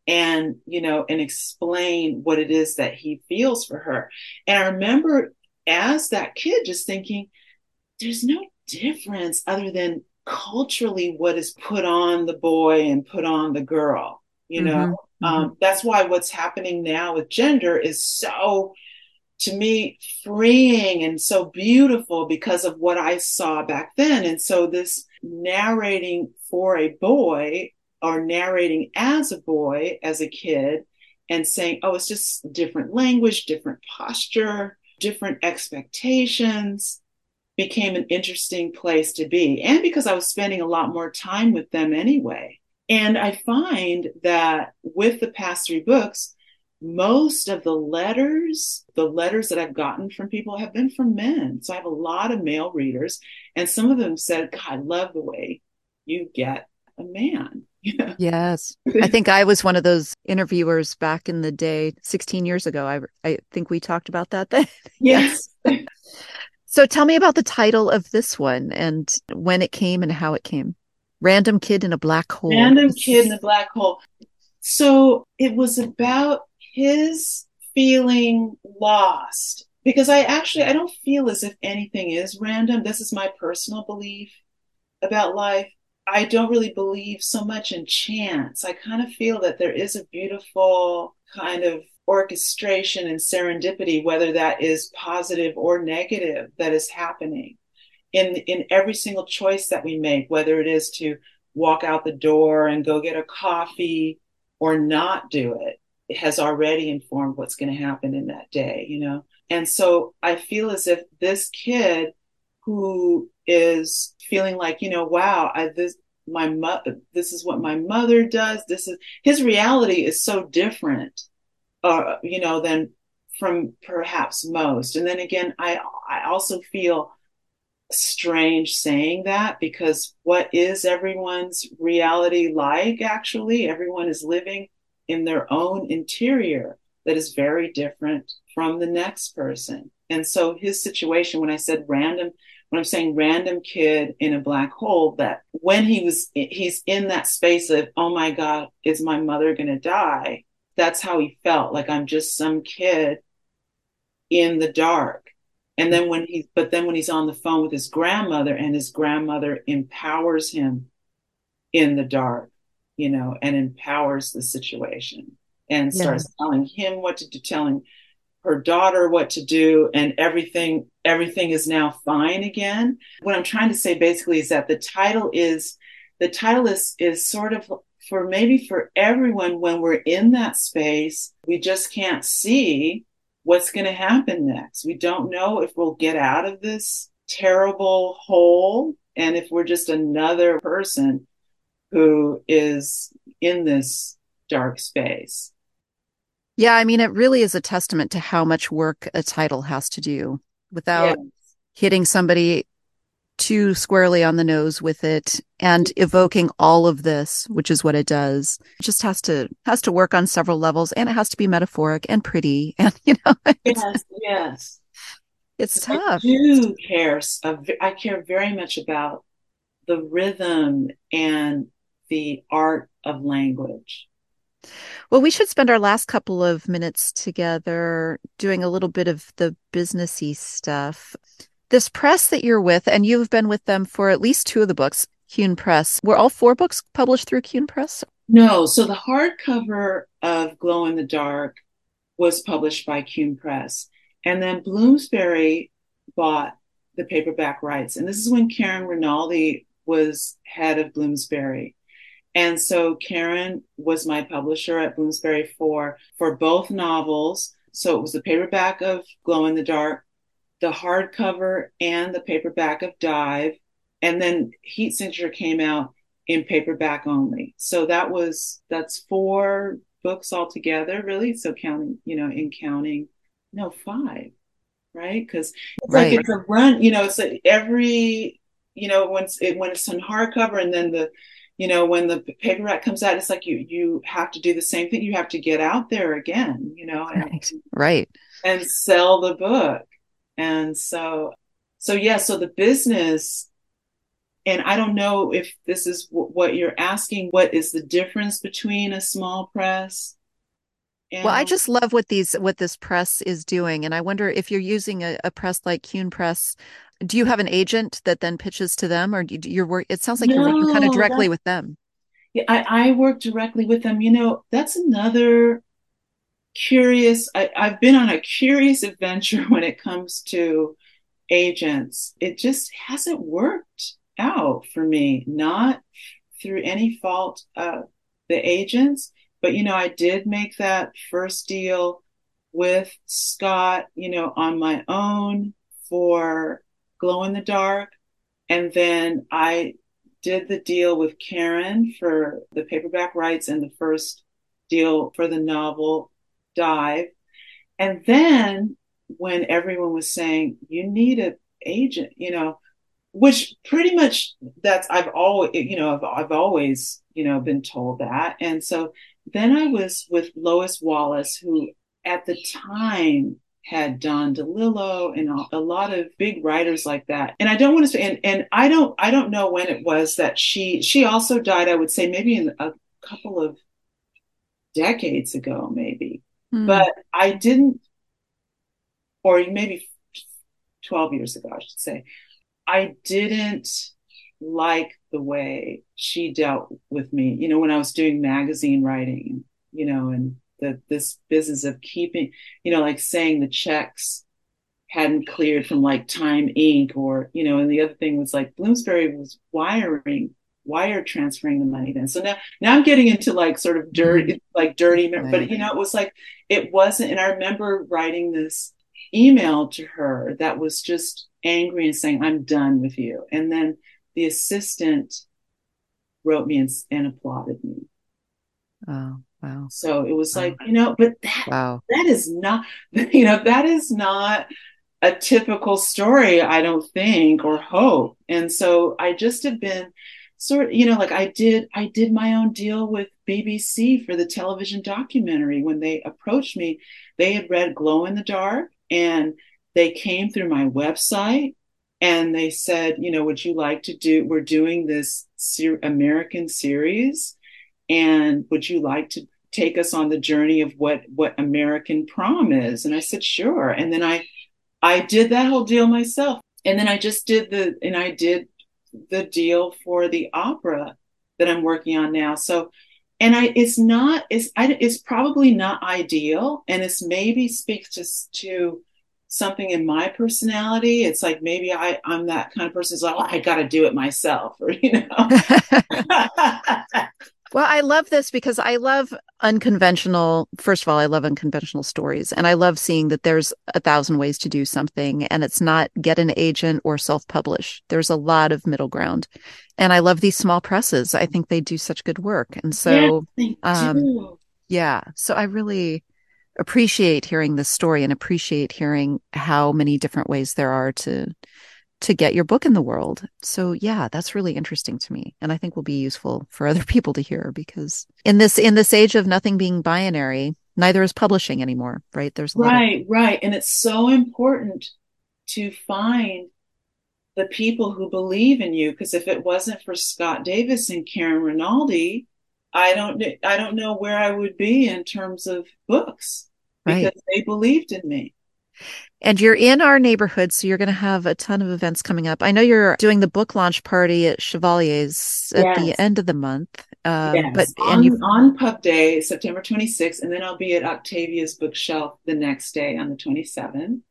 S2: and, you know, and explain what it is that he feels for her. And I remember as that kid just thinking, there's no difference other than culturally what is put on the boy and put on the girl, you know? Mm-hmm. Um, mm-hmm. that's why what's happening now with gender is so to me freeing and so beautiful because of what I saw back then. And so this narrating for a boy or narrating as a boy, as a kid, and saying, oh, it's just different language, different posture, different expectations became an interesting place to be. And because I was spending a lot more time with them anyway. And I find that with the past three books, most of the letters, the letters that I've gotten from people have been from men. So I have a lot of male readers, and some of them said, God, I love the way you get a man.
S1: Yes. I think I was one of those interviewers back in the day, 16 years ago. I, I think we talked about that then.
S2: Yes.
S1: so tell me about the title of this one and when it came and how it came. Random Kid in a Black Hole.
S2: Random Kid in a Black Hole. So it was about his feeling lost because I actually I don't feel as if anything is random. This is my personal belief about life. I don't really believe so much in chance. I kind of feel that there is a beautiful kind of orchestration and serendipity, whether that is positive or negative, that is happening in in every single choice that we make, whether it is to walk out the door and go get a coffee or not do it has already informed what's going to happen in that day, you know? And so I feel as if this kid who is feeling like, you know, wow, I, this, my mother, this is what my mother does. This is his reality is so different, uh, you know, than from perhaps most. And then again, I, I also feel strange saying that because what is everyone's reality like actually? Everyone is living in their own interior that is very different from the next person. And so his situation, when I said random, when I'm saying random kid in a black hole, that when he was, he's in that space of, oh my God, is my mother going to die? That's how he felt. Like I'm just some kid in the dark. And then when he, but then when he's on the phone with his grandmother and his grandmother empowers him in the dark, you know, and empowers the situation and yeah. starts telling him what to do, telling her daughter what to do and everything everything is now fine again. What i'm trying to say basically is that the title is the title is is sort of for maybe for everyone when we're in that space we just can't see what's going to happen next. We don't know if we'll get out of this terrible hole and if we're just another person who is in this dark space
S1: yeah, I mean, it really is a testament to how much work a title has to do without yes. hitting somebody too squarely on the nose with it and evoking all of this, which is what it does. It just has to has to work on several levels, and it has to be metaphoric and pretty, and you know.
S2: Yes, yes.
S1: It's tough.
S2: I do care. I care very much about the rhythm and the art of language.
S1: Well, we should spend our last couple of minutes together doing a little bit of the businessy stuff. This press that you're with, and you've been with them for at least two of the books, Cune Press. Were all four books published through Cune Press?
S2: No. So the hardcover of Glow in the Dark was published by Cune Press. And then Bloomsbury bought the paperback rights. And this is when Karen Rinaldi was head of Bloomsbury. And so Karen was my publisher at Bloomsbury for for both novels. So it was the paperback of Glow in the Dark, the hardcover, and the paperback of Dive. And then Heat Signature came out in paperback only. So that was that's four books altogether, really. So counting, you know, in counting, no five, right? Because it's right. like it's a run. You know, it's like every, you know, once it, when it's on hardcover, and then the you know when the paperback comes out it's like you you have to do the same thing. You have to get out there again you know
S1: and, right. Right.
S2: and sell the book. And so so yeah so the business and i don't know if this is w- what you're asking what is the difference between a small press
S1: and... well i just love what these what this press is doing. And i wonder if you're using a, a press like Cune press do you have an agent that then pitches to them or do you work it sounds like no, you're working kind of directly with them.
S2: Yeah I, I work directly with them. You know that's another curious I, i've been on a curious adventure when it comes to agents. It just hasn't worked out for me not through any fault of the agents but you know i did make that first deal with scott you know on my own for glow in the dark. And then I did the deal with Karen for the paperback rights and the first deal for the novel Dive. And then when everyone was saying, you need an agent, you know, which pretty much that's, I've always, you know, I've, I've always, you know, been told that. And so then I was with Lois Wallace, who at the time had Don DeLillo and a, lot of big writers like that. And I don't want to say, and, and I don't, I don't know when it was that she, she also died, I would say maybe in a couple of decades ago, maybe, mm. but I didn't, or maybe 12 years ago, I should say, I didn't like the way she dealt with me, you know, when I was doing magazine writing, you know, and the this business of keeping, you know, like saying the checks hadn't cleared from like Time Inc. or, you know, and the other thing was like Bloomsbury was wiring, wire transferring the money then. So now, now I'm getting into like sort of dirty, mm-hmm. like dirty, right. but you know, it was like, it wasn't, and I remember writing this email to her that was just angry and saying, I'm done with you. And then the assistant wrote me and, and applauded me.
S1: Oh. Wow.
S2: So it was like, you know, but that wow. that is not you know, that is not a typical story, I don't think, or hope. And so I just have been sort of, you know, like I did I did my own deal with BBC for the television documentary when they approached me. They had read Glow in the Dark and they came through my website and they said, you know, would you like to do? We're doing this ser- American series, and would you like to take us on the journey of what what American prom is? And I said, sure. And then I I did that whole deal myself, and then I just did the and I did the deal for the opera that I'm working on now. So and I it's not it's I, it's probably not ideal, and it's maybe speaks just to something in my personality. It's like maybe I I'm that kind of person who's like oh, I got to do it myself, or you know.
S1: Well, I love this because I love unconventional. First of all, I love unconventional stories, and I love seeing that there's a thousand ways to do something, and it's not get an agent or self publish. There's a lot of middle ground, and I love these small presses. I think they do such good work, and so, um, yeah. So I really appreciate hearing this story and appreciate hearing how many different ways there are to to get your book in the world. So yeah, that's really interesting to me and I think will be useful for other people to hear because in this in this age of nothing being binary, neither is publishing anymore, right? There's
S2: Right, of- right. And it's so important to find the people who believe in you because if it wasn't for Scott Davis and Karen Rinaldi, I don't I don't know where I would be in terms of books because right. they believed in me.
S1: And you're in our neighborhood, so you're going to have a ton of events coming up. I know you're doing the book launch party at Chevalier's at yes. the end of the month.
S2: Um, yes. But on, you... on Pub Day, September 26th, and then I'll be at Octavia's bookshelf the next day on the 27th.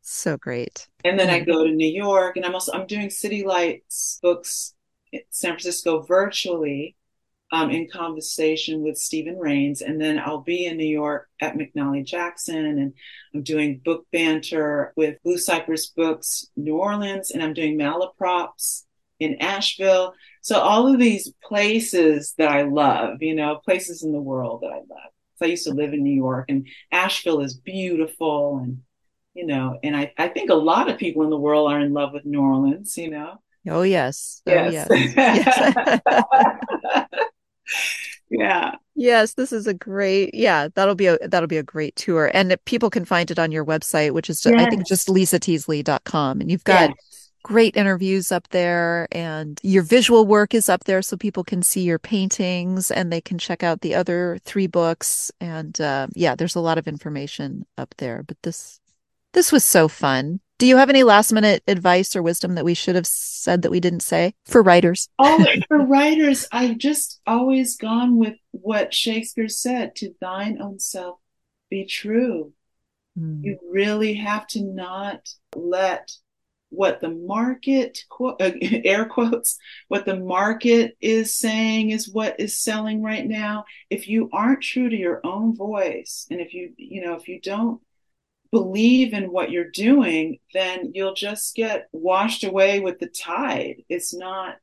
S1: So great.
S2: And then I go to New York, and I'm also I'm doing City Lights books in San Francisco virtually um, in conversation with Stephen Rains. And then I'll be in New York at McNally Jackson and I'm doing book banter with Blue Cypress Books, New Orleans, and I'm doing Malaprop's in Asheville. So all of these places that I love, you know, places in the world that I love. So I used to live in New York and Asheville is beautiful and you know, and I, I think a lot of people in the world are in love with New Orleans, you know.
S1: Oh yes. Oh, yes. yes.
S2: yeah.
S1: Yes this is a great yeah that'll be a that'll be a great tour. And people can find it on your website which is yes. i think just lisateasley.com and you've got yes. great interviews up there and your visual work is up there so people can see your paintings and they can check out the other three books. And uh, yeah there's a lot of information up there but this this was so fun do you have any last minute advice or wisdom that we should have said that we didn't say for writers?
S2: oh, for writers, I've just always gone with what Shakespeare said to thine own self be true. Mm. You really have to not let what the market, quote, uh, air quotes, what the market is saying is what is selling right now. If you aren't true to your own voice, and if you, you know, if you don't believe in what you're doing, then you'll just get washed away with the tide. It's not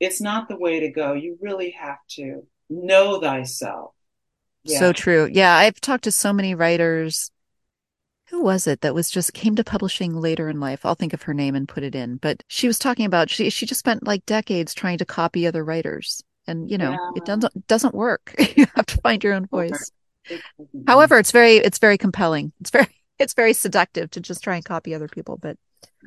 S2: it's not the way to go. You really have to know thyself.
S1: Yeah. So true. Yeah, I've talked to so many writers. Who was it that was just came to publishing later in life? I'll think of her name and put it in. But she was talking about she she just spent like decades trying to copy other writers. And you know, yeah. it doesn't doesn't work. you have to find your own voice. However, it's very it's very compelling. It's very it's very seductive to just try and copy other people but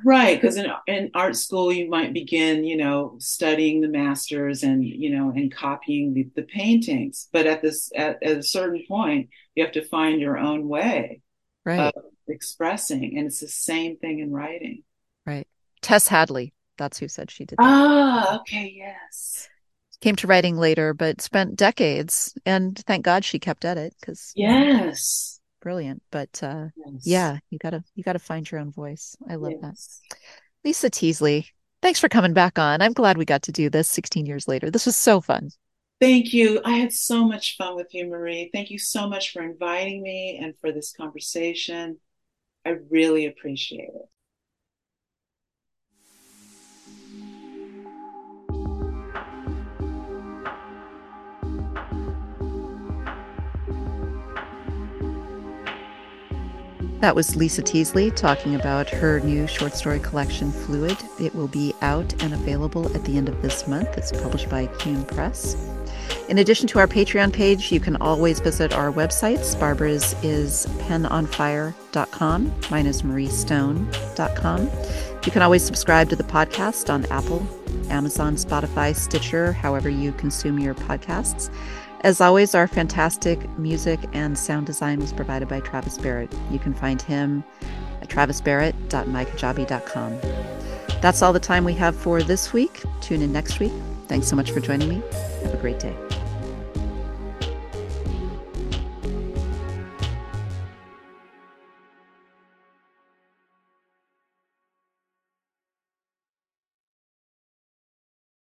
S2: right because in, in art school you might begin you know studying the masters and you know and copying the, the paintings. But at this at, at, a certain point you have to find your own way
S1: right.
S2: of expressing and it's the same thing in writing.
S1: Right. Tessa Hadley that's who said she did
S2: that. ah okay yes.
S1: Came to writing later but spent decades and thank god she kept at it because
S2: yes
S1: brilliant. But uh, yes. yeah, you gotta you gotta find your own voice. I love yes. that. Lisa Teasley, thanks for coming back on. I'm glad we got to do this 16 years later. This was so fun.
S2: Thank you. I had so much fun with you, Marrie. Thank you so much for inviting me and for this conversation. I really appreciate it.
S1: That was Lisa Teasley talking about her new short story collection, Fluid. It will be out and available at the end of this month. It's published by Cune Press. In addition to our Patreon page, you can always visit our websites. Barbara's is penonfire.com. Mine is marriestone.com. You can always subscribe to the podcast on Apple, Amazon, Spotify, Stitcher, however you consume your podcasts. As always, our fantastic music and sound design was provided by Travis Barrett. You can find him at travisbarrett.mykajabi.com. That's all the time we have for this week. Tune in next week. Thanks so much for joining me. Have a great day.